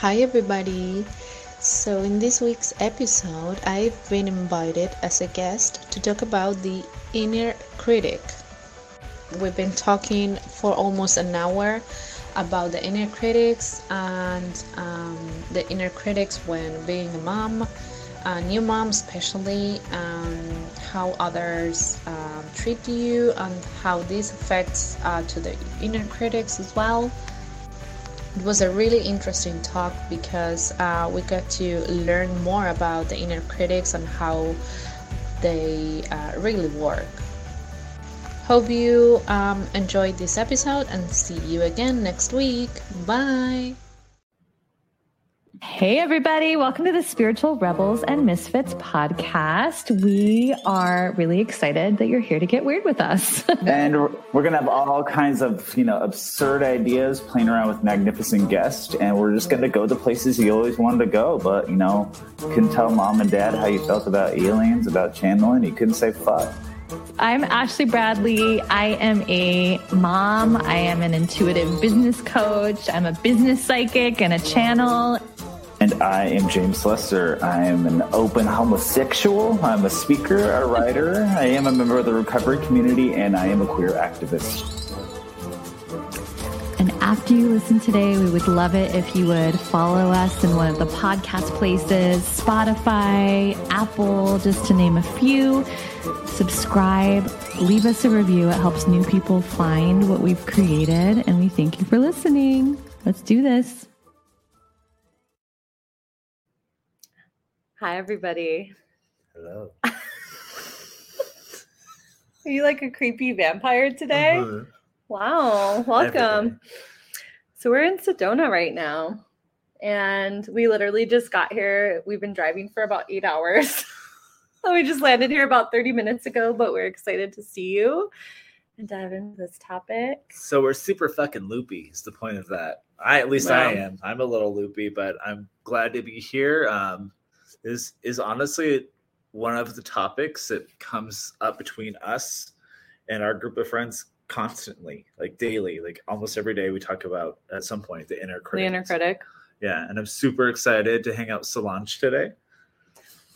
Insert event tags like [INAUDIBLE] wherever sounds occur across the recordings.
Hi, everybody. So, in this week's episode, I've been invited as a guest to talk about the inner critic. We've been talking for almost an hour about the inner critics and um, the inner critics when being a mom, a new mom, especially, and how others um, treat you, and how this affects uh, to the inner critics as well. It was a really interesting talk because uh, we got to learn more about the inner critics and how they uh, really work. Hope you um, enjoyed this episode and see you again next week. Bye. Hey, everybody. Welcome to the Spiritual Rebels and Misfits podcast. We are really excited that you're here to get weird with us. [LAUGHS] and we're going to have all kinds of, you know, absurd ideas playing around with magnificent guests. And we're just going to go the places you always wanted to go. But, you know, you couldn't tell mom and dad how you felt about aliens, about channeling. You couldn't say fuck. I'm Ashley Bradley. I am a mom. I am an intuitive business coach. I'm a business psychic and a channel. And I am James Lester. I am an open homosexual. I'm a speaker, a writer. I am a member of the recovery community, and I am a queer activist. And after you listen today, we would love it if you would follow us in one of the podcast places Spotify, Apple, just to name a few. Subscribe, leave us a review. It helps new people find what we've created. And we thank you for listening. Let's do this. Hi, everybody. Hello. Are you like a creepy vampire today? Uh-huh. Wow, welcome. So we're in Sedona right now, and we literally just got here. We've been driving for about eight hours. [LAUGHS] we just landed here about 30 minutes ago, but we're excited to see you and dive into this topic. So we're super fucking loopy. Is the point of that? I at least I am. I'm a little loopy, but I'm glad to be here. Um, is is honestly one of the topics that comes up between us and our group of friends constantly, like daily, like almost every day. We talk about at some point the inner critic. The inner critic. Yeah, and I'm super excited to hang out with Solange today.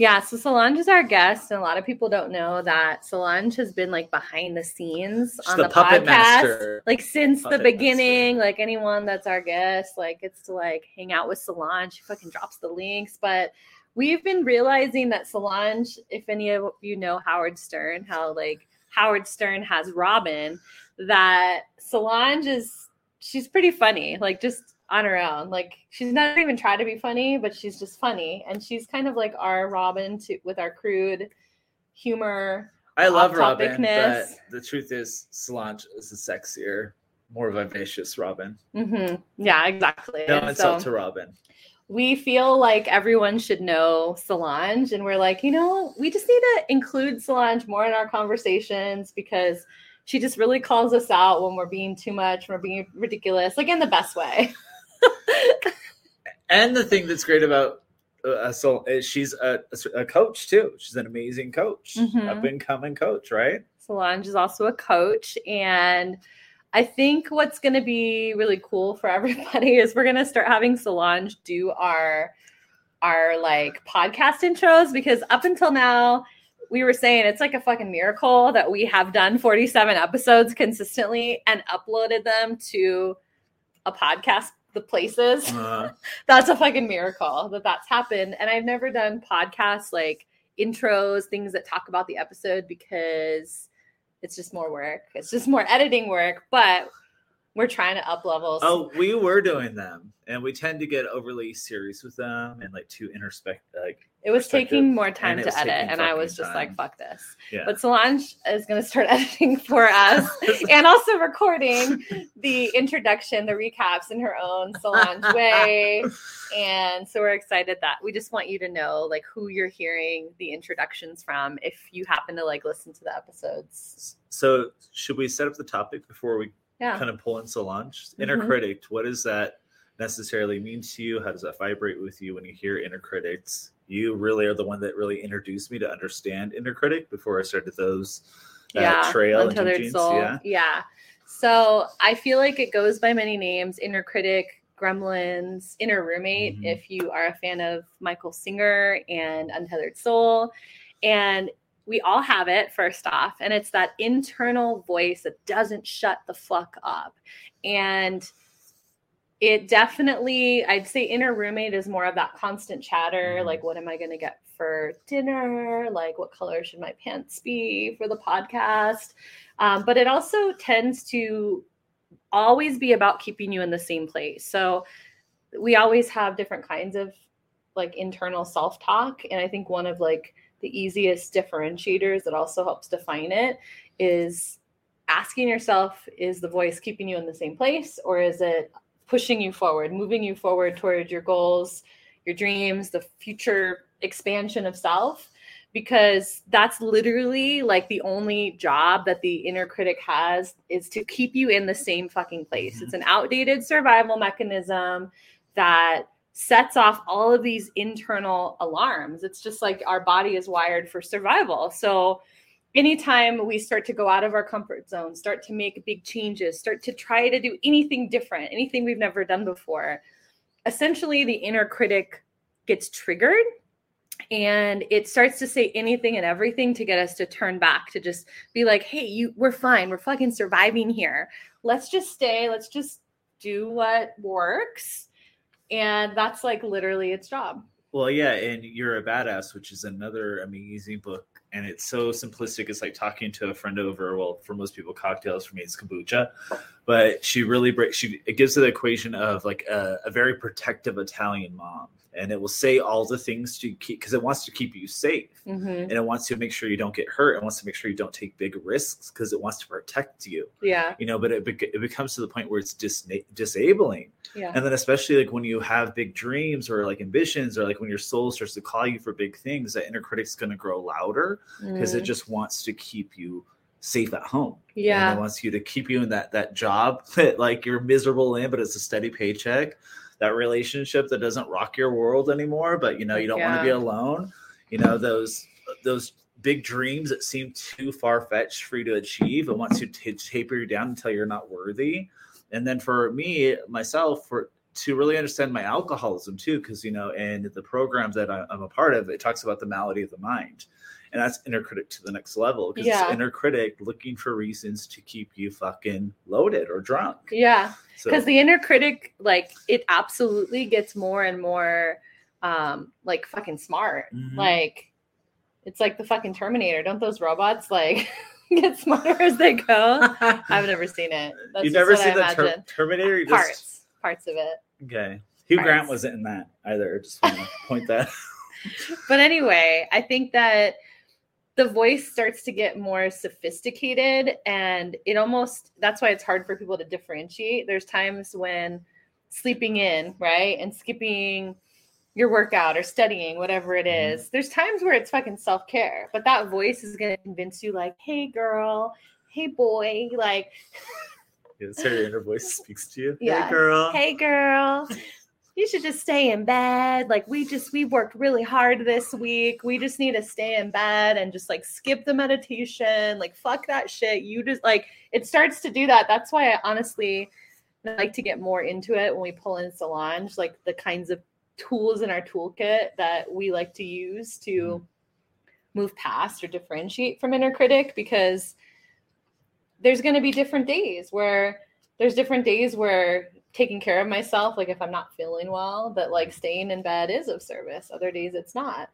Yeah, so Solange is our guest, and a lot of people don't know that Solange has been like behind the scenes She's on the the, podcast, master. like since the Puppet beginning. Like anyone that's our guest, like it's to like hang out with Solange. She fucking drops the links, but we've been realizing that Solange, if any of you know Howard Stern, how like Howard Stern has Robin, that Solange is she's pretty funny, like just on her own. Like she's not even trying to be funny, but she's just funny, and she's kind of like our Robin to with our crude humor. I love Robin, but the truth is Solange is a sexier, more vivacious Robin. Mm-hmm. Yeah, exactly. No insult so- to Robin. we feel like everyone should know Solange, and we're like, you know, we just need to include Solange more in our conversations because she just really calls us out when we're being too much, when we're being ridiculous, like in the best way. [LAUGHS] And the thing that's great about uh, so is she's a, a coach too. She's an amazing coach, Mhm. up and coming coach, right? Solange is also a coach, and I think what's going to be really cool for [LAUGHS] everybody is we're going to start having Solange do our our like podcast intros because up until now we were saying it's like a fucking miracle that we have done 47 episodes consistently and uploaded them to a podcast the places Uh, [LAUGHS] that's a fucking miracle that that's happened. And I've never done podcasts like intros, things that talk about the episode because it's just more work. It's just more editing work, but we're trying to up levels. oh, we were doing them, and we tend to get overly serious with them and like too introspect. Like, it was taking more time to edit, and I was just like, fuck this. yeah. But Solange is going to start [LAUGHS] editing for us [LAUGHS] and also recording the introduction, the recaps in her own Solange [LAUGHS] way. And so we're excited that we just want you to know like who you're hearing the introductions from if you happen to like listen to the episodes. so, should we set up the topic before we Yeah. kind of pull in Solange? Inner Mhm. critic. What does that necessarily mean to you? How does that vibrate with you when you hear inner critics? You really are the one that really introduced me to understand inner critic before I started those uh, yeah. trail into Untethered jeans. soul. Yeah. Yeah. So I feel like it goes by many names inner critic, Gremlins, Inner Roommate, Mhm. if you are a fan of Michael Singer and Untethered Soul. And we all have it, first off. And it's that internal voice that doesn't shut the fuck up. And it definitely, I'd say Inner Roommate is more of that constant chatter Mhm. like, what am I going to get for dinner? Like, what color should my pants be for the podcast? Um, but it also tends to always be about keeping you in the same place. So we always have different kinds of like internal self-talk and I think one of like the easiest differentiators that also helps define it is asking yourself is the voice keeping you in the same place or is it pushing you forward, moving you forward towards your goals, your dreams, the future expansion of self because that's literally like the only job that the inner critic has is to keep you in the same fucking place. Mhm. It's an outdated survival mechanism that sets off all of these internal alarms. It's just like our body is wired for survival. So anytime we start to go out of our comfort zone, start to make big changes, start to try to do anything different, anything we've never done before, essentially the inner critic gets triggered and it starts to say anything and everything to get us to turn back to just be like hey you we're fine we're fucking surviving here let's just stay let's just do what works and that's like literally its job Well, yeah, and You're a Badass, which is another amazing book. And it's so simplistic. It's like talking to a friend over, well, for most people, cocktails. For me, it's kombucha. But she really breaks, she, it gives the equation of like a, a very protective Italian mom. And it will say all the things to keep, because it wants to keep you safe. mm-hmm. And it wants to make sure you don't get hurt. It wants to make sure you don't take big risks because it wants to protect you, yeah you know. But it, bec- it becomes to the point where it's dis- disabling yeah and then especially like when you have big dreams or like ambitions or like when your soul starts to call you for big things that inner critic's going to grow louder because it Mm. just wants to keep you safe at home. And yeah. it wants you to keep you in that that job [LAUGHS] that like you're miserable in but it's a steady paycheck. That relationship that doesn't rock your world anymore but you know you don't want to be alone. You know those those big dreams that seem too far-fetched for you to achieve it wants you to taper you down until you're not worthy. And then for me myself for to really understand my alcoholism too because you know in the programs that I- i'm a part of it talks about the malady of the mind and that's inner critic to the next level because Yeah. it's inner critic looking for reasons to keep you fucking loaded or drunk. Yeah so because the inner critic like it absolutely gets more and more um like fucking smart. Mhm. like it's like the fucking terminator. Don't those robots like [LAUGHS] get smarter as they go? [LAUGHS] I've never seen it. That's you've never seen I the Ter- terminator? You parts just parts. Of it. Okay. Hugh grant wasn't in that either just want to point that [LAUGHS] but anyway i think that the voice starts to get more sophisticated and it almost that's why it's hard for people to differentiate there's times when sleeping in right and skipping your workout or studying whatever it Mhm. there's times where it's fucking self-care but that voice is going to convince you like hey girl hey boy like Yes, her inner voice speaks to you. Yeah. Hey, girl. hey girl you should just stay in bed. Like we just we worked really hard this week. We just need to stay in bed and just like skip the meditation. Like fuck that shit. You just like it starts to do that. That's why i honestly like to get more into it when we pull in solange like the kinds of tools in our toolkit that we like to use to mm-hmm. move past or differentiate from inner critic because there's going to be different days where there's different days where taking care of myself like if i'm not feeling well that like staying in bed is of service other days it's not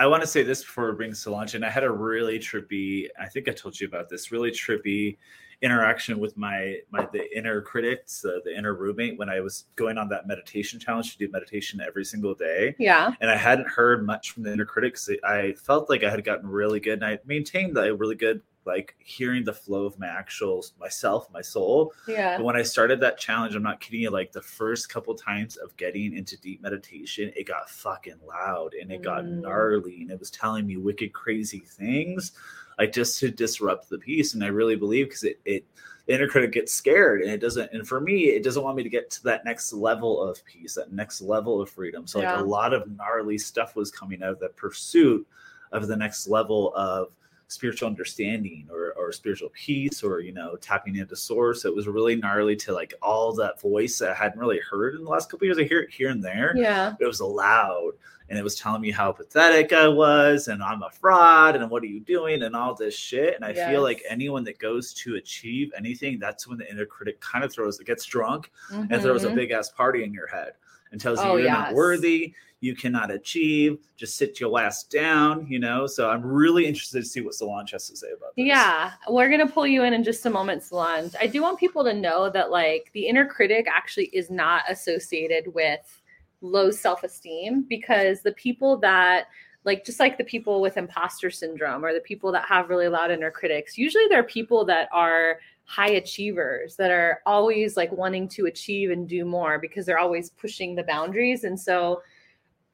I want to say this before we bring Solange in. I had a really trippy, I think I told you about this, really trippy interaction with my my the inner critics, the inner roommate when I was going on that meditation challenge to do meditation every single day. yeah And I hadn't heard much from the inner critics. I felt like I had gotten really good and I maintained that really good like hearing the flow of my actual myself, my soul. yeah But when I started that challenge, I'm not kidding you, like the first couple times of getting into deep meditation, it got fucking loud and it got Mm. gnarly and it was telling me wicked, crazy things, like just to disrupt the peace. And I really believe because it, it, the inner critic gets scared and it doesn't, and for me, it doesn't want me to get to that next level of peace, that next level of freedom. So, like a lot of gnarly stuff was coming out of that pursuit of the next level of spiritual understanding or, or spiritual peace or you know tapping into source. It was really gnarly to like all that voice that i hadn't really heard in the last couple years i hear it here and there. Yeah. it was loud and it was telling me how pathetic i was and i'm a fraud and what are you doing and all this shit. And i feel like anyone that goes to achieve anything that's when the inner critic kind of throws it gets drunk and throws a Mhm. big ass party in your head and tells you Oh, you're not worthy, you cannot achieve, just sit your ass down, you know. So I'm really interested to see what Solange has to say about this. Yeah, we're gonna pull you in in just a moment, Solange. I do want people to know that like the inner critic actually is not associated with low self-esteem because the people that like just like the people with imposter syndrome or the people that have really loud inner critics, usually they're people that are high achievers that are always like wanting to achieve and do more because they're always pushing the boundaries and so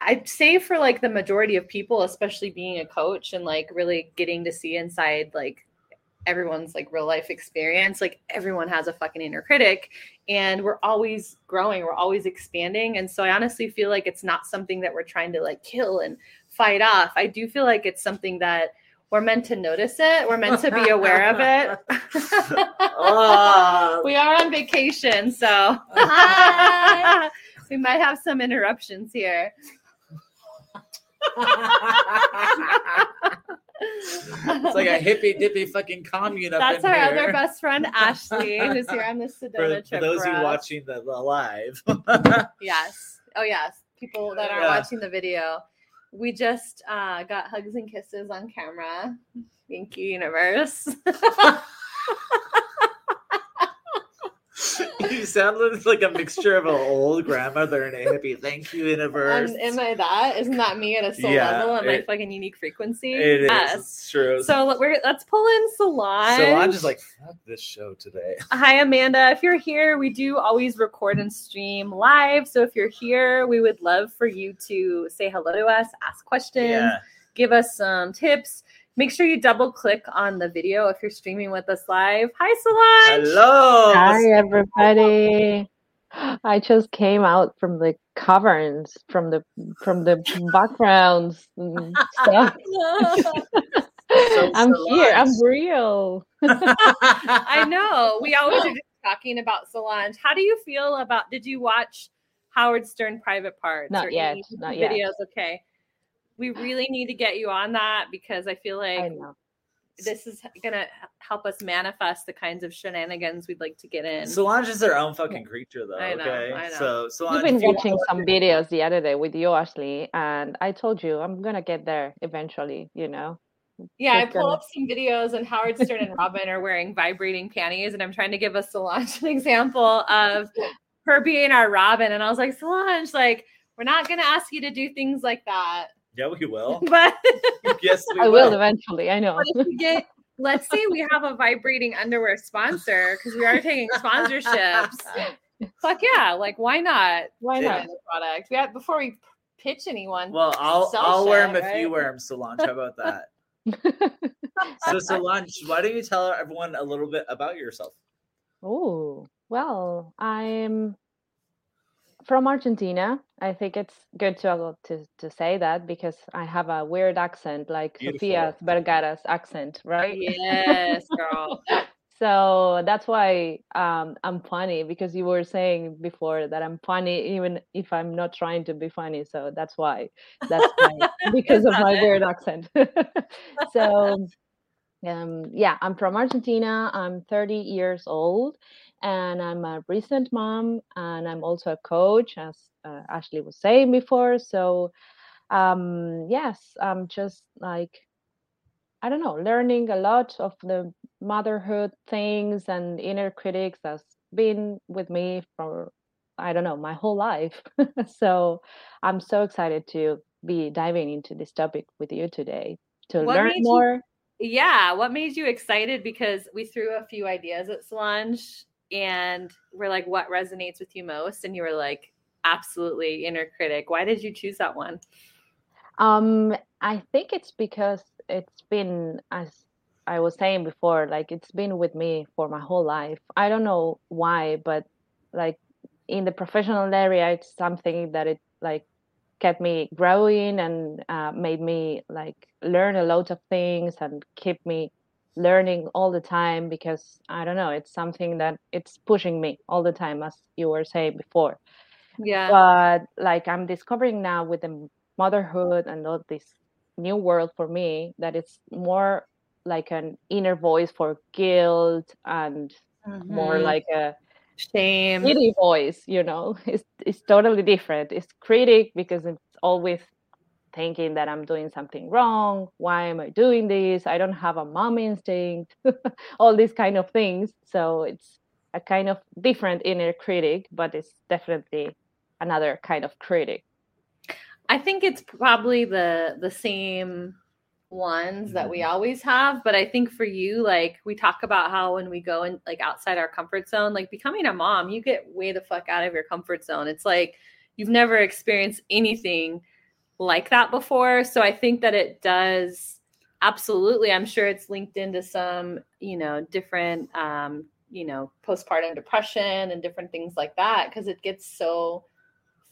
I'd say for like the majority of people, especially being a coach and like really getting to see inside like everyone's like real life experience, like everyone has a fucking inner critic and we're always growing, we're always expanding. And so I honestly feel like it's not something that we're trying to like kill and fight off. I do feel like it's something that we're meant to notice it, we're meant to be aware of it. [LAUGHS] [LAUGHS] We are on vacation, so [LAUGHS] we might have some interruptions here. It's like a hippy dippy fucking commune up That's in our here. other best friend Ashley, who's here on the [LAUGHS] for, Sedona for trip. those for of you watching the, the live. [LAUGHS] yes, oh yes, people that are Yeah. watching the video. We just uh, got hugs and kisses on camera. Thank you, universe. [LAUGHS] you sound like a mixture of an old grandmother and a hippie. Thank you, universe. Um, am I that? Isn't that me at a soul Yeah, level? Am my it- fucking unique frequency? it is. Yes. It's true. So we're let's pull in Solange. Solange is like, fuck this show today. Hi, Amanda. If you're here, we do always record and stream live. So if you're here, we would love for you to say hello to us, ask questions, Yeah. give us some tips. Make sure you double click on the video if you're streaming with us live. Hi, Solange. Hello. Hi, everybody. I just came out from the caverns, from the from the backgrounds and stuff. [LAUGHS] I'm here. I'm real. [LAUGHS] I know. We always are just talking about Solange. How do you feel about? Did you watch Howard Stern Private Parts? Not or yet, any not yet. Videos. Okay. We [LAUGHS] really need to get you on that because I feel I like know. this is gonna help us manifest the kinds of shenanigans we'd like to get in. Solange is her own fucking creature, though. I know, okay, I know. so Solange, You've been watching want- some videos the other day with you, Ashley, and I told you I'm gonna get there eventually. You know. Yeah, I Just pull gonna- up some videos and Howard Stern and Robin are wearing vibrating panties, and I'm trying to give a Solange an example of her being our Robin. And I was like, Solange, like, we're not gonna ask you to do things like that. Yeah, we will. [LAUGHS] But yes, we I will eventually. I know. what if we get let's say we have a vibrating underwear sponsor because we are taking sponsorships. Fuck yeah, like why not? Why Yeah. not? The product. We have before we pitch anyone. Well, I'll I'll wear shit, them if you right? wear them, Solange. How about that? [LAUGHS] so Solange, why don't you tell everyone a little bit about yourself? Oh, well, I'm from Argentina. I think it's good to to to say that because I have a weird accent, like Sofia Vergara's accent, right? yes, girl. [LAUGHS] So that's why um, I'm funny because you were saying before that I'm funny even if I'm not trying to be funny. So that's why. That's why [LAUGHS] because of my it. weird accent. [LAUGHS] so um, yeah, I'm from Argentina. I'm 30 years old, and I'm a recent mom, and I'm also a coach, as uh, Ashley was saying before. So um, yes, I'm just like I don't know, learning a lot of the motherhood things and inner critics that's been with me for I don't know my whole life. [LAUGHS] so I'm so excited to be diving into this topic with you today to What learn made you- more. Yeah, what made you excited? Because we threw a few ideas at Solange and we're like, what resonates with you most? And you were like, absolutely inner critic. Why did you choose that one? Um, I think it's because it's been, as I was saying before, like it's been with me for my whole life. I don't know why, but like in the professional area, it's something that it like kept me growing and uh, made me like learn a lot of things and keep me learning all the time because i don't know it's something that it's pushing me all the time as you were saying before. Yeah. But like i'm discovering now with the motherhood and all this new world for me that it's more like an inner voice for guilt and more Mhm. like a shame. voice you know? [LAUGHS] It's, it's totally different. It's critic because it's always thinking that i'm doing something wrong. Why am i doing this? I don't have a mom instinct [LAUGHS] all these kind of things. So it's a kind of different inner critic but it's definitely another kind of critic. I think it's probably the the same ones that we mm-hmm. always have, but I think for you, like we talk about how when we go in like outside our comfort zone, like becoming a mom, you get way the fuck out of your comfort zone. It's like you've never experienced anything like that before. So I think that it does absolutely. I'm sure it's linked into some, you know, different um, you know, postpartum depression and different things like that because it gets so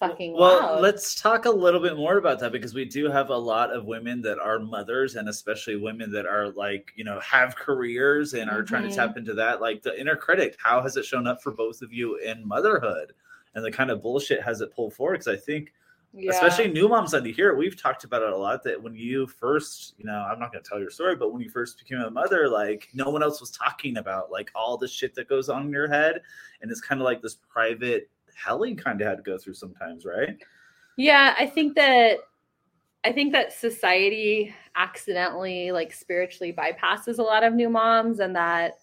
fucking well loud. let's talk a little bit more about that because we do have a lot of women that are mothers and especially women that are like you know have careers and are trying to Mhm. tap into that like the inner critic how has it shown up for both of you in motherhood and the kind of bullshit has it pulled forward because i think Yeah. especially new moms under here we've talked about it a lot that when you first you know i'm not going to tell your story but when you first became a mother like no one else was talking about like all the shit that goes on in your head and it's kind of like this private hell you kind of had to go through sometimes right Yeah, I think that I think that society accidentally like spiritually bypasses a lot of new moms and that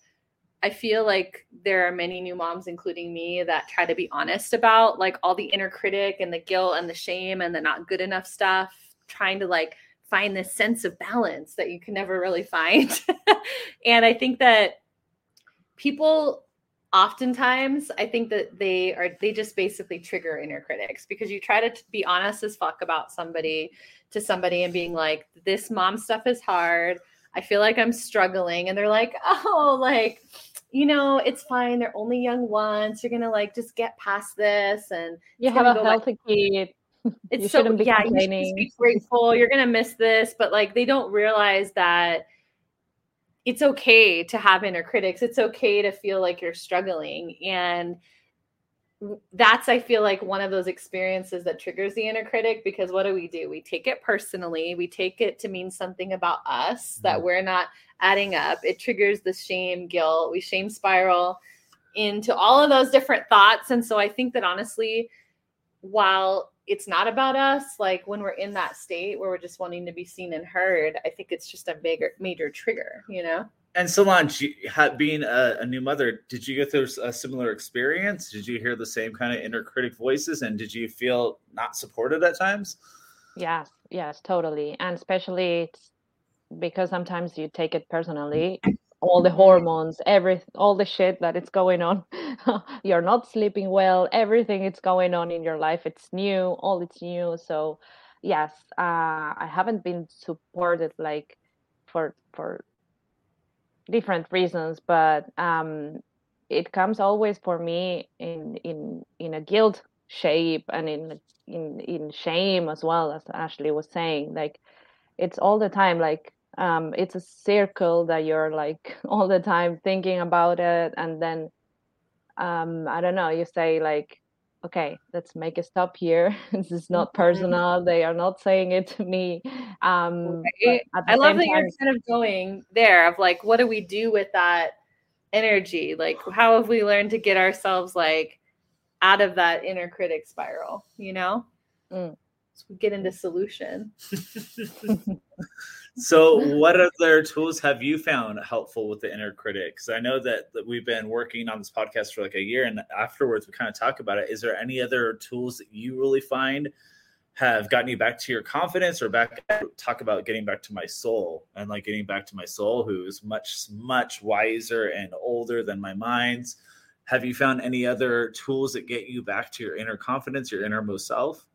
I feel like there are many new moms including me that try to be honest about like all the inner critic and the guilt and the shame and the not good enough stuff trying to like find this sense of balance that you can never really find. [LAUGHS] and I think that people oftentimes i think that they are they just basically trigger inner critics because you try to t- be honest as fuck about somebody to somebody and being like this mom stuff is hard i feel like i'm struggling and they're like oh like you know it's fine they're only young once you're gonna like just get past this and you have a healthy kid. [LAUGHS] It's You so yeah you should be grateful you're gonna miss this but like they don't realize that it's okay to have inner critics it's okay to feel like you're struggling and that's i feel like one of those experiences that triggers the inner critic because what do we do? We take it personally. We take it to mean something about us that Mhm. we're not adding up. It triggers the shame guilt. We shame spiral into all of those different thoughts. And so i think that honestly while it's not about us like when we're in that state where we're just wanting to be seen and heard i think it's just a bigger major trigger you know And Solange, being a, a new mother, did you get through a similar experience? Did you hear the same kind of inner critic voices, and did you feel not supported at times? Yes, yes, totally. And especially it's because sometimes you take it personally, all the hormones, every all the shit that is going on. [LAUGHS] You're not sleeping well, everything is going on in your life. It's new, all it's new. So yes, uh, I haven't been supported like for for different reasons, but um it comes always for me in in in a guilt shape and in in in shame as well as ashley was saying. Like it's all the time like um it's a circle that you're like [LAUGHS] all the time thinking about it and then um i don't know you say like okay let's make a stop here [LAUGHS] this is not Mhm. personal they are not saying it to me um but Right? at the i love that you're kind of going there of like what do we do with that energy like how have we learned to get ourselves like out of that inner critic spiral you know Mm. so we get into solution [LAUGHS] [LAUGHS] so, what other tools have you found helpful with the inner critic? Because I know that, that we've been working on this podcast for like a year, and afterwards we kind of talk about it. Is there any other tools that you really find have gotten you back to your confidence, or back talk about getting back to my soul and like getting back to my soul, who is much much wiser and older than my mind's? Have you found any other tools that get you back to your inner confidence, your innermost self?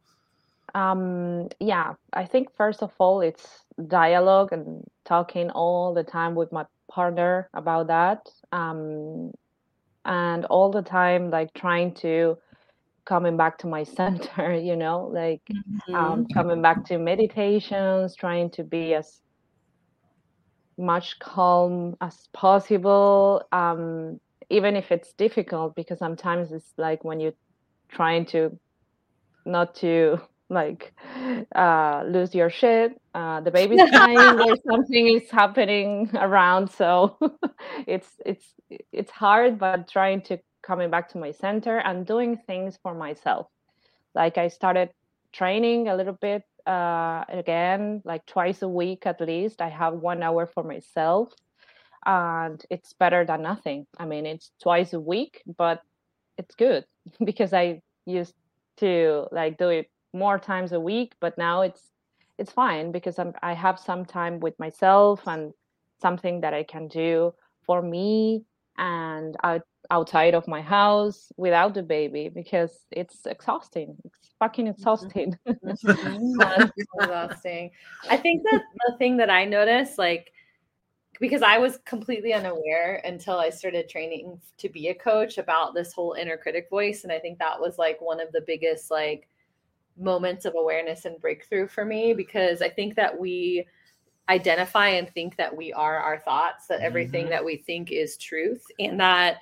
Um, yeah, I think first of all, it's dialogue and talking all the time with my partner about that. Um, and all the time, like trying to coming back to my [LAUGHS] center you know like Mm-hmm. um, coming back to meditations trying to be as much calm as possible um, even if it's difficult because sometimes it's like when you're trying to not to like uh, lose your shit uh, the baby's crying [LAUGHS] there's something is happening around so [LAUGHS] it's it's it's hard but trying to coming back to my center and doing things for myself. Like i started training a little bit uh, again like twice a week at least. I have one hour for myself and it's better than nothing. I mean it's twice a week but it's good [LAUGHS] because i used to like do it more times a week but now it's it's fine because I'm, i have some time with myself and something that i can do for me and out, outside of my house without the baby because it's exhausting it's fucking mm-hmm. exhausting mm-hmm. That's exhausting. I think that the thing that I noticed, like, because I was completely unaware until I started training to be a coach about this whole inner critic voice. And I think that was like one of the biggest, like, moments of awareness and breakthrough for me because I think that we identify and think that we are our thoughts, that everything Mhm. that we think is truth, and that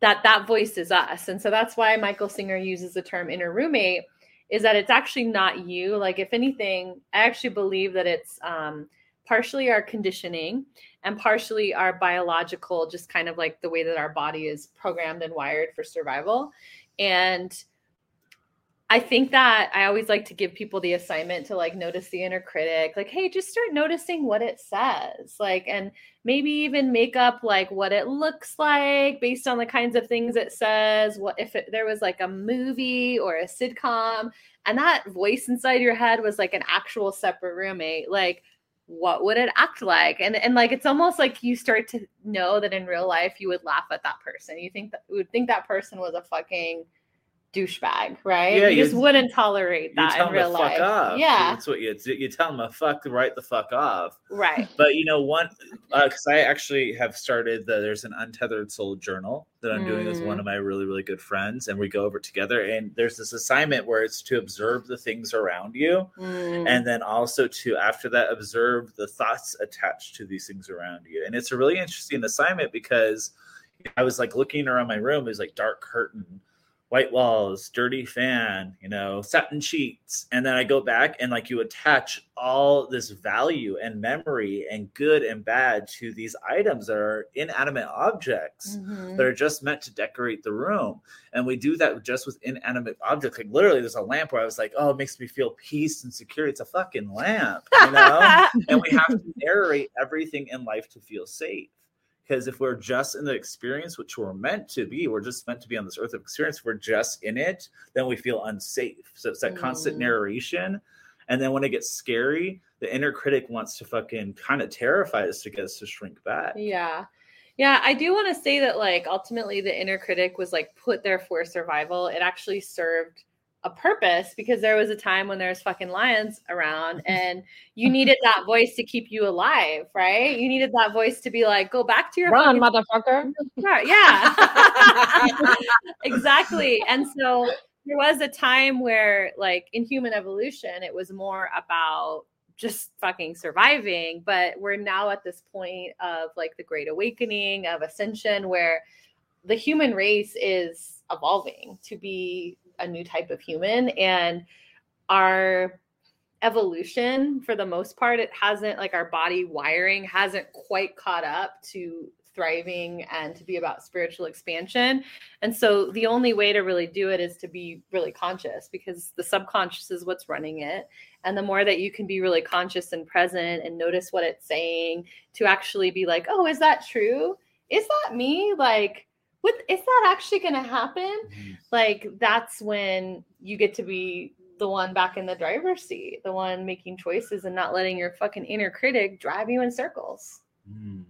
that that voice is us. And so that's why Michael Singer uses the term inner roommate is that it's actually not you. Like if anything, I actually believe that it's um partially our conditioning and partially our biological just kind of like the way that our body is programmed and wired for survival. And I think that I always like to give people the assignment to like notice the inner critic, like, hey, just start noticing what it says, like, and maybe even make up like what it looks like based on the kinds of things it says. What if it, there was like a movie or a sitcom and that voice inside your head was like an actual separate roommate, like, what would it act like? And and like it's almost like you start to know that in real life you would laugh at that person. You think that would think that person was a fucking douchebag, right? Yeah, you just wouldn't tolerate that in real life. Yeah, That's what you you tell them to fuck right the fuck off. right. But you know, one because I actually have started the there's an untethered soul journal that I'm doing with Mm. one of my really really good friends, and we go over together. And there's this assignment where it's to observe the things around you, Mm. and then also to after that observe the thoughts attached to these things around you. And it's a really interesting assignment because I was like looking around my room, it was like dark curtain, white walls, dirty fan, you know, satin sheets. And then I go back and like you attach all this value and memory and good and bad to these items that are inanimate objects Mhm. that are just meant to decorate the room. And we do that just with inanimate objects. Like literally, there's a lamp where I was like, oh, it makes me feel peace and security. It's a fucking lamp, you know? [LAUGHS] and we have to narrate everything in life to feel safe. Because if we're just in the experience, which we're meant to be, we're just meant to be on this earth of experience, if we're just in it, then we feel unsafe. So it's that constant Mm. narration. And then when it gets scary, the inner critic wants to fucking kind of terrify us to get us to shrink back. Yeah. Yeah, I do want to say that like ultimately the inner critic was like put there for survival. It actually served a purpose because there was a time when there's fucking lions around [LAUGHS] and you needed that voice to keep you alive, right? You needed that voice to be like, go back to your run motherfucker [LAUGHS] yeah. [LAUGHS] exactly. And so there was a time where like in human evolution it was more about just fucking surviving, but we're now at this point of like the great awakening of ascension where the human race is evolving to be a new type of human and our evolution for the most part it hasn't like our body wiring hasn't quite caught up to thriving and to be about spiritual expansion. And so the only way to really do it is to be really conscious because the subconscious is what's running it. And the more that you can be really conscious and present and notice what it's saying to actually be like oh is that true? Is that me? Like what is that actually going to happen like that's when you get to be the one back in the driver's seat, the one making choices and not letting your fucking inner critic drive you in circles. Mm.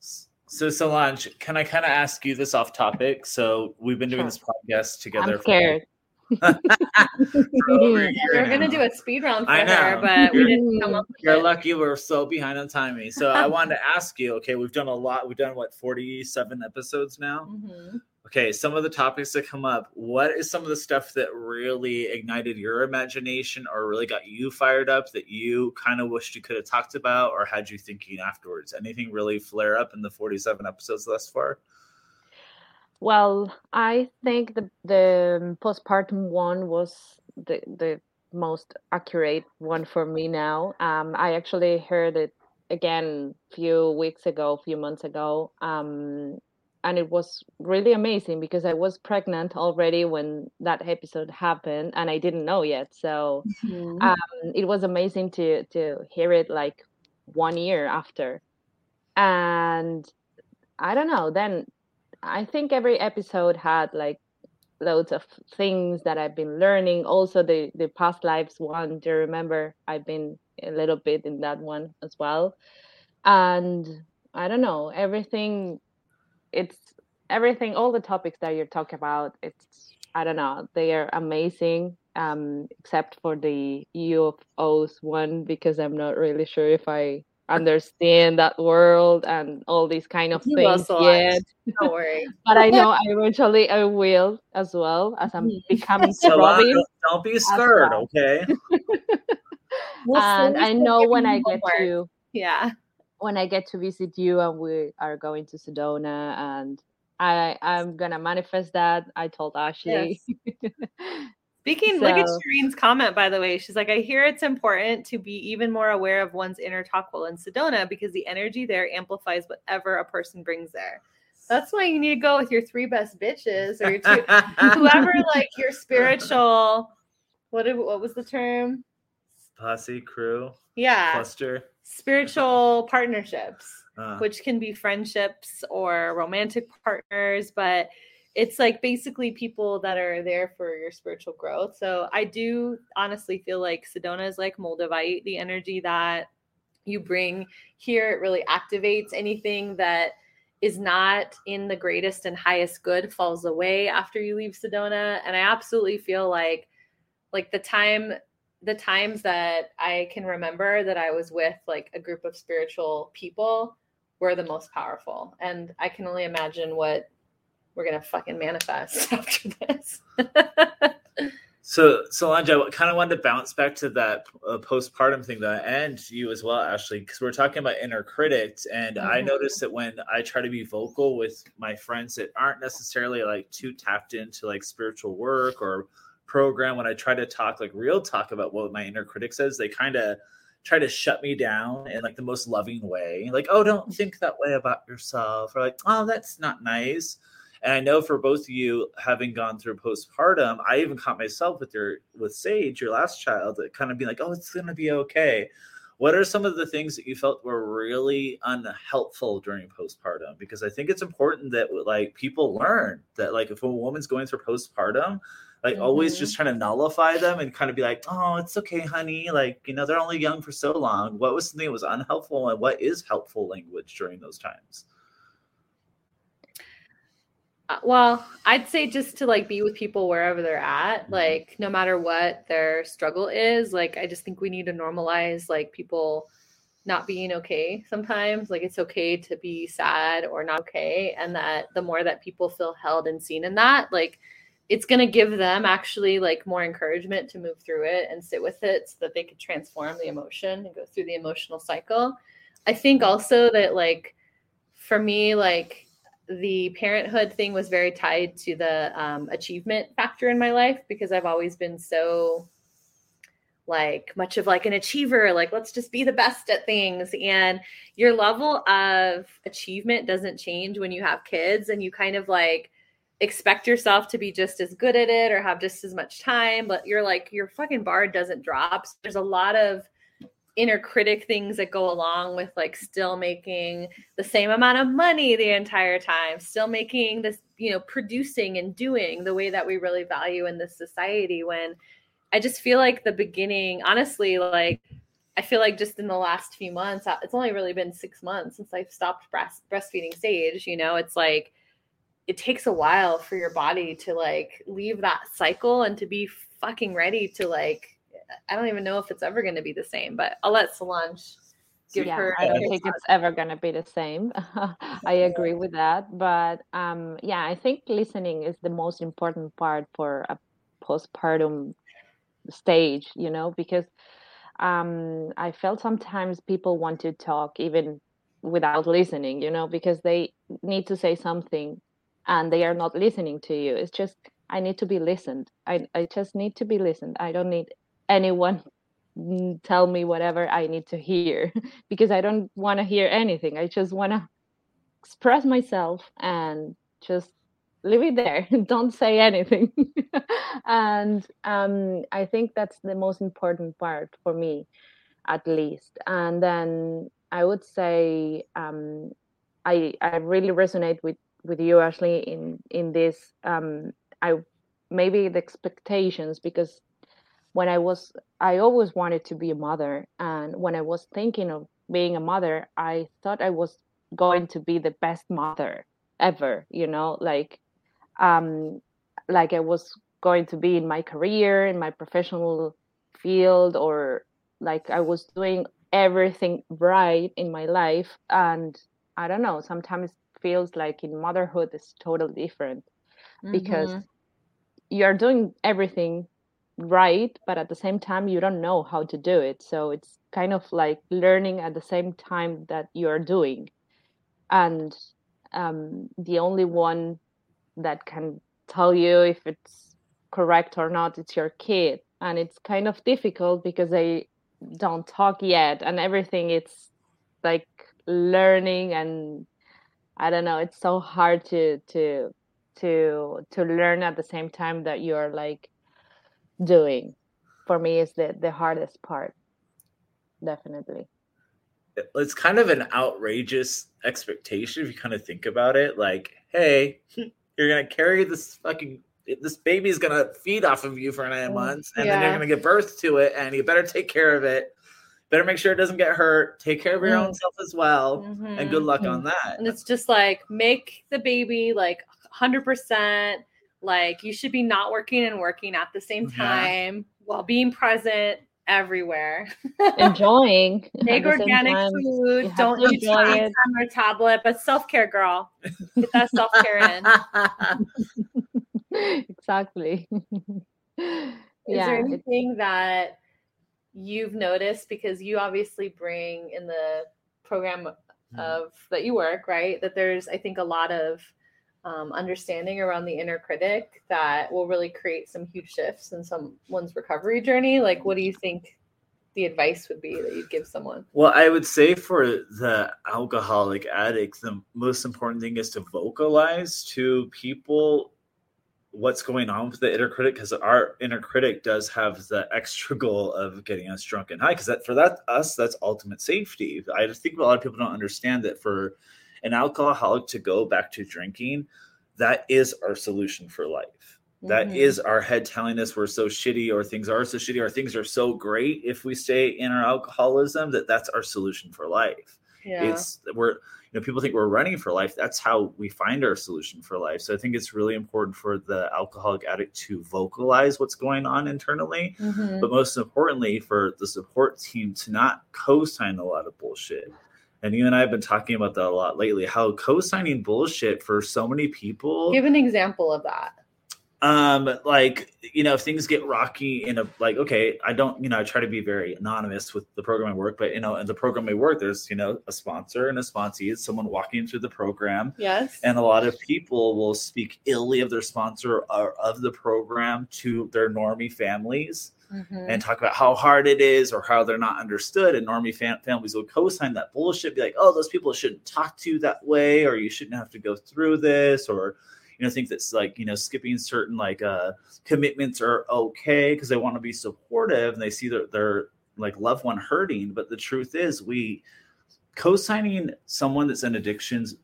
So Solange, can I kind of ask you this off topic? So we've been doing Sure. this podcast together. i'm scared for [LAUGHS] we're gonna do a speed round for I know. her, but we You're- didn't come up with You're it. lucky we're so behind on timing. So I wanted to ask you. Okay, we've done a lot. We've done what forty-seven episodes now. Mhm. okay, some of the topics that come up. What is some of the stuff that really ignited your imagination or really got you fired up that you kind of wished you could have talked about or had you thinking afterwards? Anything really flare up in the 47 episodes thus far? Well, I think the the postpartum one was the the most accurate one for me now. Um, I actually heard it again a few weeks ago, a few months ago. Um, and it was really amazing because I was pregnant already when that episode happened, and I didn't know yet. So mm-hmm. um, it was amazing to to hear it like one year after, and I don't know. Then I think every episode had like loads of things that I've been learning. Also, the the past lives one. Do you remember? I've been a little bit in that one as well, and I don't know everything it's everything all the topics that you're talking about it's i don't know they are amazing um except for the ufos one because i'm not really sure if i understand that world and all these kind of you things yet don't worry [LAUGHS] but i know i eventually i will as well as i'm mm-hmm. becoming so Robin, uh, don't be scared well. okay [LAUGHS] and i know when i get to yeah when I get to visit you and we are going to Sedona and I I'm gonna manifest that. I told Ashley. Yes. [LAUGHS] Speaking, so, look at Shireen's comment, by the way. She's like, I hear it's important to be even more aware of one's inner while in Sedona because the energy there amplifies whatever a person brings there. That's why you need to go with your three best bitches or your two, [LAUGHS] whoever, like your spiritual. What did, what was the term? Posse crew. Yeah. Cluster spiritual partnerships, uh. which can be friendships or romantic partners, but it's like basically people that are there for your spiritual growth. So I do honestly feel like Sedona is like Moldavite, the energy that you bring here, it really activates anything that is not in the greatest and highest good falls away after you leave Sedona. And I absolutely feel like like the time the times that I can remember that I was with like a group of spiritual people were the most powerful. And I can only imagine what we're gonna fucking manifest [LAUGHS] after this. so, Solange, I kind of wanted to bounce back to that uh, postpartum thing that and you as well, Ashley, because we're talking about inner critics, and mm-hmm. I noticed that when I try to be vocal with my friends that aren't necessarily like too tapped into like spiritual work or program when I try to talk like real talk about what my inner critic says, they kind of try to shut me down in like the most loving way. Like, oh, don't think that way about yourself. Or like, oh, that's not nice. And I know for both of you having gone through postpartum, I even caught myself with your with Sage, your last child, that kind of being like, oh, it's gonna be okay. What are some of the things that you felt were really unhelpful during postpartum? Because I think it's important that like people learn that like if a woman's going through postpartum, like mm-hmm. always just trying to nullify them and kind of be like, oh, it's okay, honey. Like, you know, they're only young for so long. What was something that was unhelpful and what is helpful language during those times? Uh, well, I'd say just to like be with people wherever they're at, mm-hmm. like no matter what their struggle is, like I just think we need to normalize like people not being okay sometimes. Like it's okay to be sad or not okay. And that the more that people feel held and seen in that, like it's going to give them actually like more encouragement to move through it and sit with it so that they could transform the emotion and go through the emotional cycle. I think also that like for me like the parenthood thing was very tied to the um, achievement factor in my life because I've always been so like much of like an achiever like let's just be the best at things and your level of achievement doesn't change when you have kids and you kind of like expect yourself to be just as good at it or have just as much time, but you're like your fucking bar doesn't drop. So there's a lot of inner critic things that go along with like still making the same amount of money the entire time, still making this, you know, producing and doing the way that we really value in this society when I just feel like the beginning, honestly, like I feel like just in the last few months, uh, it's only really been six months since I've stopped breast breastfeeding Sage. You know, it's like it takes a while for your body to like leave that cycle and to be fucking ready to like I don't even know if it's ever going to be the same, but I'll let Solange give yeah, her. I don't think it's ever gonna be the same. [LAUGHS] I agree with that, but um, yeah, I think listening is the most important part for a postpartum stage. You know, because um, I felt sometimes people want to talk even without listening. You know, because they need to say something, and they are not listening to you. It's just I need to be listened. I I just need to be listened. I don't need anyone tell me whatever I need to hear [LAUGHS] because I don't want to hear anything. I just want to express myself and just leave it there. [LAUGHS] don't say anything. [LAUGHS] and um, I think that's the most important part for me, at least. And then I would say um, I I really resonate with with you, Ashley, in in this. Um, I maybe the expectations because when I was, I always wanted to be a mother. And when I was thinking of being a mother, I thought I was going to be the best mother ever, you know, like, um, like I was going to be in my career, in my professional field, or like I was doing everything right in my life. And I don't know, sometimes it feels like in motherhood it's totally different because Mhm. you're doing everything right but at the same time you don't know how to do it. So it's kind of like learning at the same time that you're doing. And um, the only one that can tell you if it's correct or not it's your kid. And it's kind of difficult because they don't talk yet and everything it's like learning and i don't know it's so hard to to to to learn at the same time that you're like doing for me is the the hardest part definitely it's kind of an outrageous expectation if you kind of think about it. Like, hey, [LAUGHS] you're gonna carry this fucking this baby's gonna feed off of you for nine months, and then you're gonna give birth to it, and you better take care of it. Better make sure it doesn't get hurt. Take care of your own Mm. self as well, and good Mhm. luck on that. And it's just like make the baby like 100%. Like you should be not working and working at the same time while being present everywhere. [LAUGHS] enjoying Make organic time. you food. Don't to use enjoy it. on their tablet, but self care, girl. Get that self care in. [LAUGHS] [LAUGHS] exactly Is yeah there anything that you've noticed because you obviously bring in the program mm-hmm. of that you work right that there's i think a lot of um, understanding around the inner critic that will really create some huge shifts in someone's recovery journey. Like what do you think the advice would be that you'd give someone? Well, I would say for the alcoholic addict, the most important thing is to vocalize to people what's going on with the inner critic because our inner critic does have the extra goal of getting us drunk and high because that for that us that's ultimate safety. I just think a lot of people don't understand that for an alcoholic to go back to drinking that is our solution for life. That Mhm. is our head telling us we're so shitty or things are so shitty or things are so great if we stay in our alcoholism that that's our solution for life. Yeah. It's we're you know people think we're running for life. That's how we find our solution for life. So i think it's really important for the alcoholic addict to vocalize what's going on internally Mhm. but most importantly for the support team to not co-sign a lot of bullshit and you and i have been talking about that a lot lately how co-signing bullshit for so many people give an example of that. Um like you know if things get rocky in a like okay i don't you know i try to be very anonymous with the program i work but you know in the program i work there's you know a sponsor and a sponsee it's someone walking through the program. Yes. And a lot of people will speak illy of their sponsor or of the program to their normie families Mhm. and talk about how hard it is or how they're not understood. And normie fam- families will co-sign that bullshit, be like, "Oh, those people shouldn't talk to you that way, or you shouldn't have to go through this, or you know, think that's like you know, skipping certain like uh commitments are okay because they want to be supportive and they see their their like loved one hurting. But the truth is, we co-signing someone that's in addictions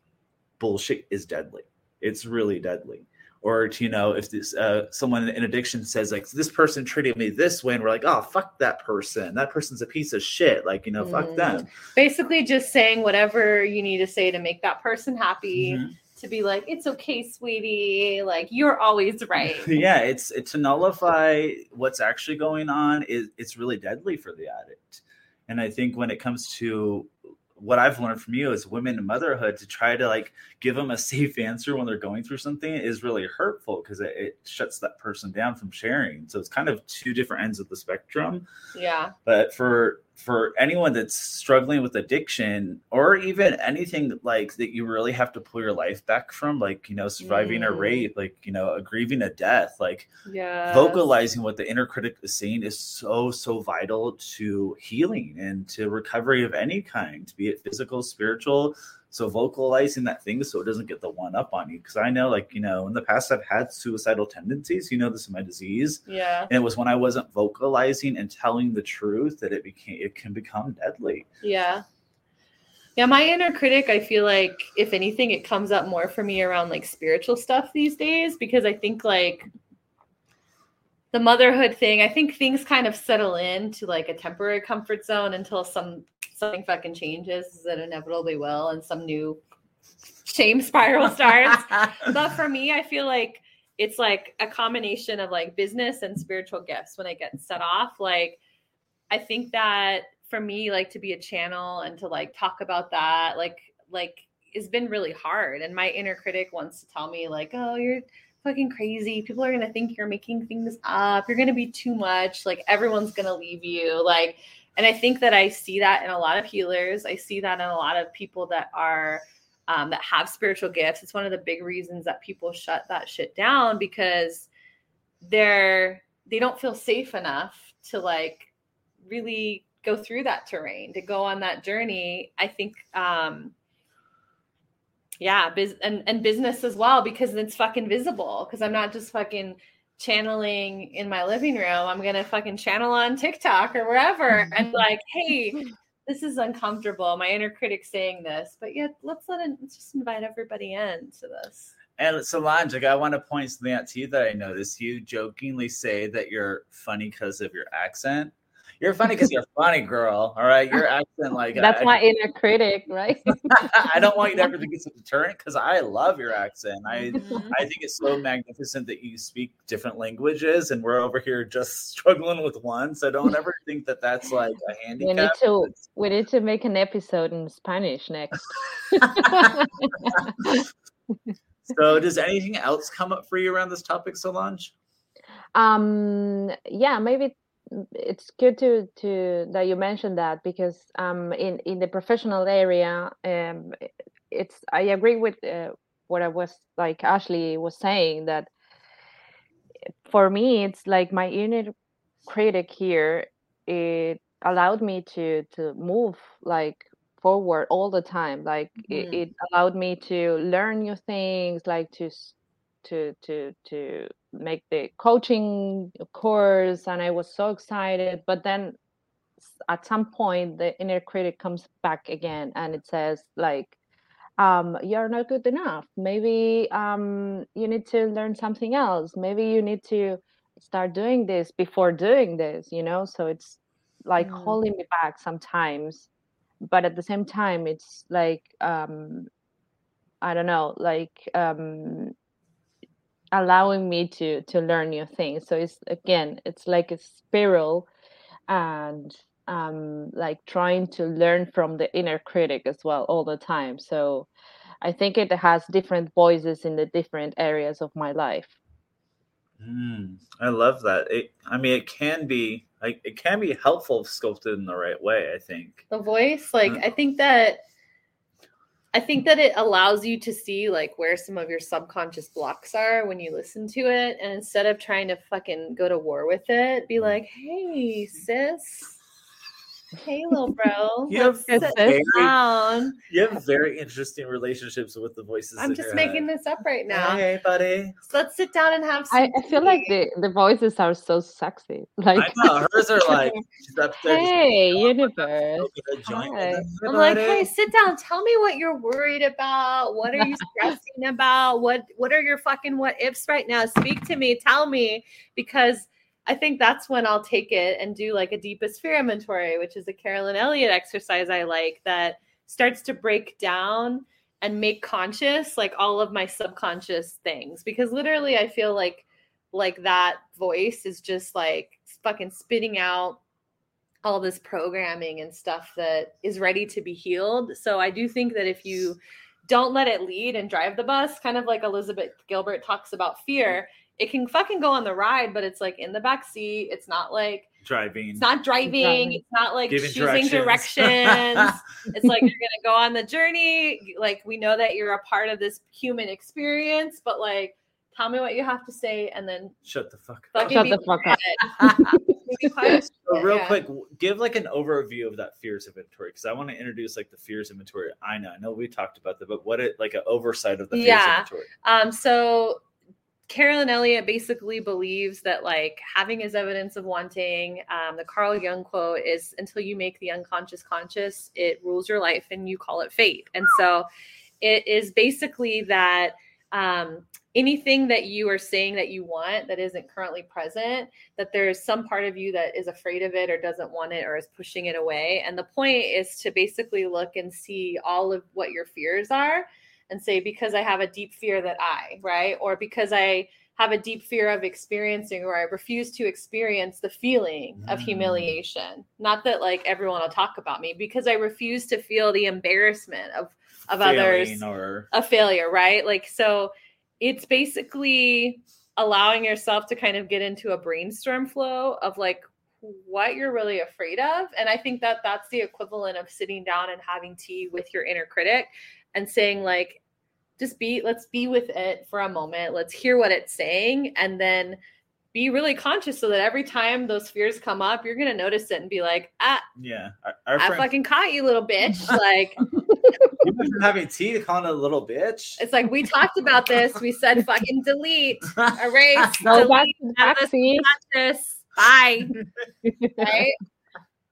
bullshit is deadly. It's really deadly or to you know if this uh, someone in addiction says like this person treated me this way and we're like oh fuck that person. That person's a piece of shit. Like you know fuck Mm. them. Basically just saying whatever you need to say to make that person happy Mhm. to be like it's okay sweetie. Like you're always [LAUGHS] right. Yeah it's it, to nullify what's actually going on is it's really deadly for the addict. And I think when it comes to what I've learned from you as women and motherhood to try to like give them a safe answer when they're going through something is really hurtful because it, it, shuts that person down from sharing. So it's kind of two different ends of the spectrum. Yeah. But for for anyone that's struggling with addiction or even anything like that you really have to pull your life back from like you know surviving mm. a rape like you know a grieving a death like yeah vocalizing what the inner critic is saying is so so vital to healing and to recovery of any kind be it physical spiritual so vocalizing that thing so it doesn't get the one up on you. Because I know, like, you know, in the past I've had suicidal tendencies. You know, this is my disease. Yeah. And it was when I wasn't vocalizing and telling the truth that it became it can become deadly. Yeah. Yeah, my inner critic, I feel like if anything, it comes up more for me around like spiritual stuff these days because I think like the motherhood thing, I think things kind of settle into like a temporary comfort zone until some something fucking changes, that inevitably will, and some new shame spiral starts. [LAUGHS] but for me, I feel like it's like a combination of like business and spiritual gifts when it gets set off. Like, I think that for me, like to be a channel and to like talk about that, like, like it's been really hard. And my inner critic wants to tell me, like, oh, you're fucking crazy. People are gonna think you're making things up. You're gonna be too much. Like everyone's gonna leave you. Like and I think that I see that in a lot of healers. I see that in a lot of people that are um, that have spiritual gifts. It's one of the big reasons that people shut that shit down because they're they don't feel safe enough to like really go through that terrain to go on that journey. I think um yeah, biz- and and business as well because it's fucking visible because I'm not just fucking channeling in my living room, I'm gonna fucking channel on TikTok or wherever and [LAUGHS] like, hey, this is uncomfortable. My inner critic saying this, but yet let's let it let's just invite everybody in to this. And Solange, like I want to point something out to you that I noticed. You jokingly say that you're funny because of your accent. You're funny because you're funny, girl. All right, your accent, like [LAUGHS] that's I, my inner critic, right? [LAUGHS] I don't want you to ever think it's a deterrent because I love your accent. I mm-hmm. I think it's so magnificent that you speak different languages, and we're over here just [LAUGHS] struggling with one. So don't ever think that that's like a handicap. We need to it's... we need to make an episode in Spanish next. so, does anything else come up for you around this topic, Solange? Um, yeah, maybe it's good to to that you mentioned that because um, in in the professional area, um, it's I agree with uh, what I was like Ashley was saying that for me it's like my inner critic here it allowed me to to move like forward all the time like mm-hmm. it, it allowed me to learn new things like to to to to make the coaching course and i was so excited but then at some point the inner critic comes back again and it says like um, you're not good enough. Maybe um, you need to learn something else. Maybe you need to start doing this before doing this you know? So it's like mm. holding me back sometimes but at the same time it's like um, i don't know like um, allowing me to to learn new things. So it's again it's like a spiral and um like trying to learn from the inner critic as well all the time. So i think it has different voices in the different areas of my life. Mm, i love that. It i mean it can be like it can be helpful sculpted in the right way i think. The voice like uh, i think that I think that it allows you to see like where some of your subconscious blocks are when you listen to it. And instead of trying to fucking go to war with it, be mm. like, hey, sis, Hey, little bro. you have very, down. You have very interesting relationships with the voices. I'm just making head. this up right now. Hey, buddy. So let's sit down and have. Some I, I, feel like the, the voices are so sexy. [LAUGHS] Like I know hers are like. [LAUGHS] She's there hey, universe. Hi. I'm like, hey, sit down. Tell me what you're worried about. What are you [LAUGHS] stressing about? What What are your fucking what ifs right now? Speak to me. Tell me because I think that's when I'll take it and do like a deepest fear inventory, which is a Carolyn Elliott exercise I like that starts to break down and make conscious like all of my subconscious things because literally I feel like like that voice is just like fucking spitting out all this programming and stuff that is ready to be healed. So I do think that if you don't let it lead and drive the bus, kind of like Elizabeth Gilbert talks about fear, it can fucking go on the ride, but it's like in the back seat. It's not like driving. it's not driving. Driving. It's not like Giving choosing directions. directions. [LAUGHS] it's like you're gonna go on the journey. Like we know that you're a part of this human experience, but like tell me what you have to say and then Shut the fuck up. Shut the fuck up. quiet. [LAUGHS] Be quiet. So real Yeah. quick, give like an overview of that fears inventory because I want to introduce like the fears inventory. I know, I know we talked about that, but what it like an oversight of the fears Yeah. inventory. Um, so Carolyn Elliott basically believes that like having is evidence of wanting. Um, the Carl Jung quote is until you make the unconscious conscious, it rules your life and you call it fate. And so it is basically that um, anything that you are saying that you want that isn't currently present, that there's some part of you that is afraid of it or doesn't want it or is pushing it away. And the point is to basically look and see all of what your fears are and say because i have a deep fear that i right? Or because i have a deep fear of experiencing or i refuse to experience the feeling of Mm. humiliation. Not that like everyone will talk about me because i refuse to feel the embarrassment of of others or a failure right? Like so it's basically allowing yourself to kind of get into a brainstorm flow of like what you're really afraid of and i think that that's the equivalent of sitting down and having tea with your inner critic and saying like just be let's be with it for a moment let's hear what it's saying and then be really conscious so that every time those fears come up you're going to notice it and be like ah yeah. Our, our i friend, fucking caught you little bitch [LAUGHS] like you went from having tea to calling it a little bitch. it's like we talked about this we said fucking delete [LAUGHS] erase Go back delete to the have us backseat. this bye [LAUGHS] right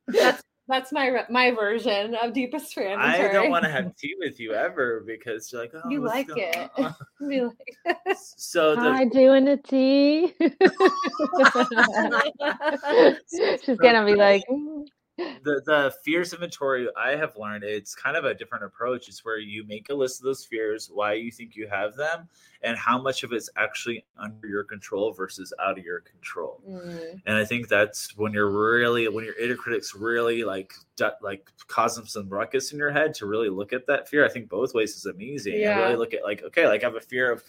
that's that's my my version of deepest fear I don't want to have [LAUGHS] tea with you ever because you're like, oh, You [LAUGHS] [LAUGHS] like it. on? Be like- so the, Hi, doing the tea. She's gonna be like. The the fears inventory I have learned it's kind of a different approach. It's where you make a list of those fears, why you think you have them, and how much of it's actually under your control versus out of your control. Mm, And I think that's when you're really when your inner critics really like like causing some ruckus in your head to really look at that fear. I think both ways is amazing. And really look at like okay, like I have a fear of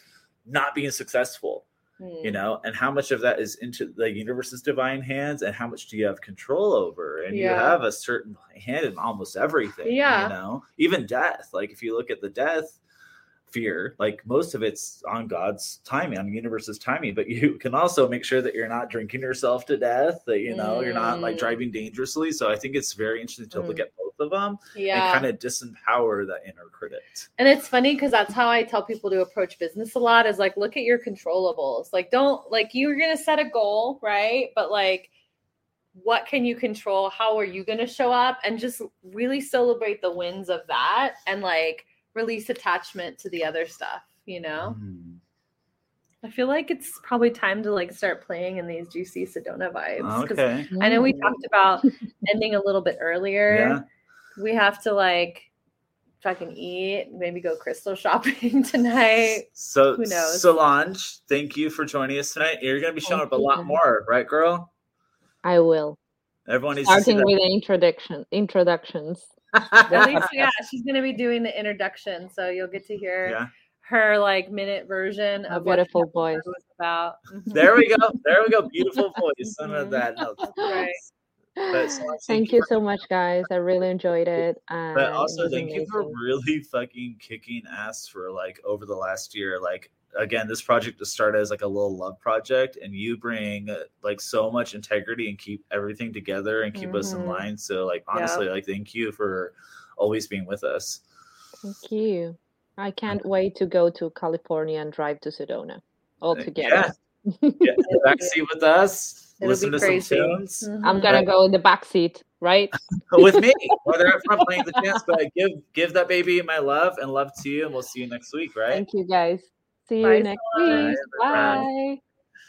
not being successful mm. you know and how much of that is into the universe's divine hands and how much do you have control over and you have a certain hand in almost everything Yeah. you know even death like if you look at the death fear like most of it's on god's timing on the universe's timing but [LAUGHS] you can also make sure that you're not drinking yourself to death that you know you're not like Mm. driving dangerously so i think it's very interesting to look Mm. at both of them yeah and kind of disempower that inner critic And it's funny because that's how I tell people to approach business a lot is like, look at your controllables. Like, don't, like, you're to set a goal, right? But like, what can you control? How are you going to show up? And just really celebrate the wins of that and like release attachment to the other stuff, you know? Mm. I feel like it's probably time to like start playing in these juicy Sedona vibes. okay I know we talked about ending a little bit earlier yeah we have to like fucking eat, maybe go crystal shopping [LAUGHS] tonight. So, Who knows? Solange, thank you for joining us tonight. You're going to be showing Thank up a lot more, right, girl? I will. Everyone needs to see Starting that. with the introduction introductions. At least, [LAUGHS] yeah, she's gonna be doing the introduction, so you'll get to hear yeah. her like minute version A of what beautiful episode voice. was about. [LAUGHS] [LAUGHS] There we go. There we go. Beautiful voice. Some of Mhm. that. No, Right. but Solange, Thank you so much, guys. I really enjoyed it. And But also, was thank you for really fucking kicking ass for like over the last year. Like, again, this project just started as like a little love project, and you bring like so much integrity and keep everything together and keep us in Mhm. line. So, like, Yeah. honestly, like, thank you for always being with us. Thank you. I can't wait to go to California and drive to Sedona all Uh, together. Yeah, the backseat with us. [LAUGHS] It'll listen to crazy. some tunes Mhm. I'm gonna Right. go in the back seat, right? [LAUGHS] with me, or they're up front playing the dance. But give give that baby my love and love to you, and we'll see you next week, right? Thank you, guys. See Bye, you next Solange. week. Bye.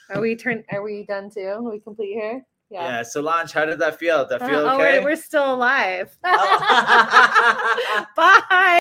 Bye. Are we turn? Are we done too? Are we complete here? Yeah. Yeah. Solange, how did that feel? Did that Uh, feel oh, okay? we're, we're still alive. [LAUGHS] Bye.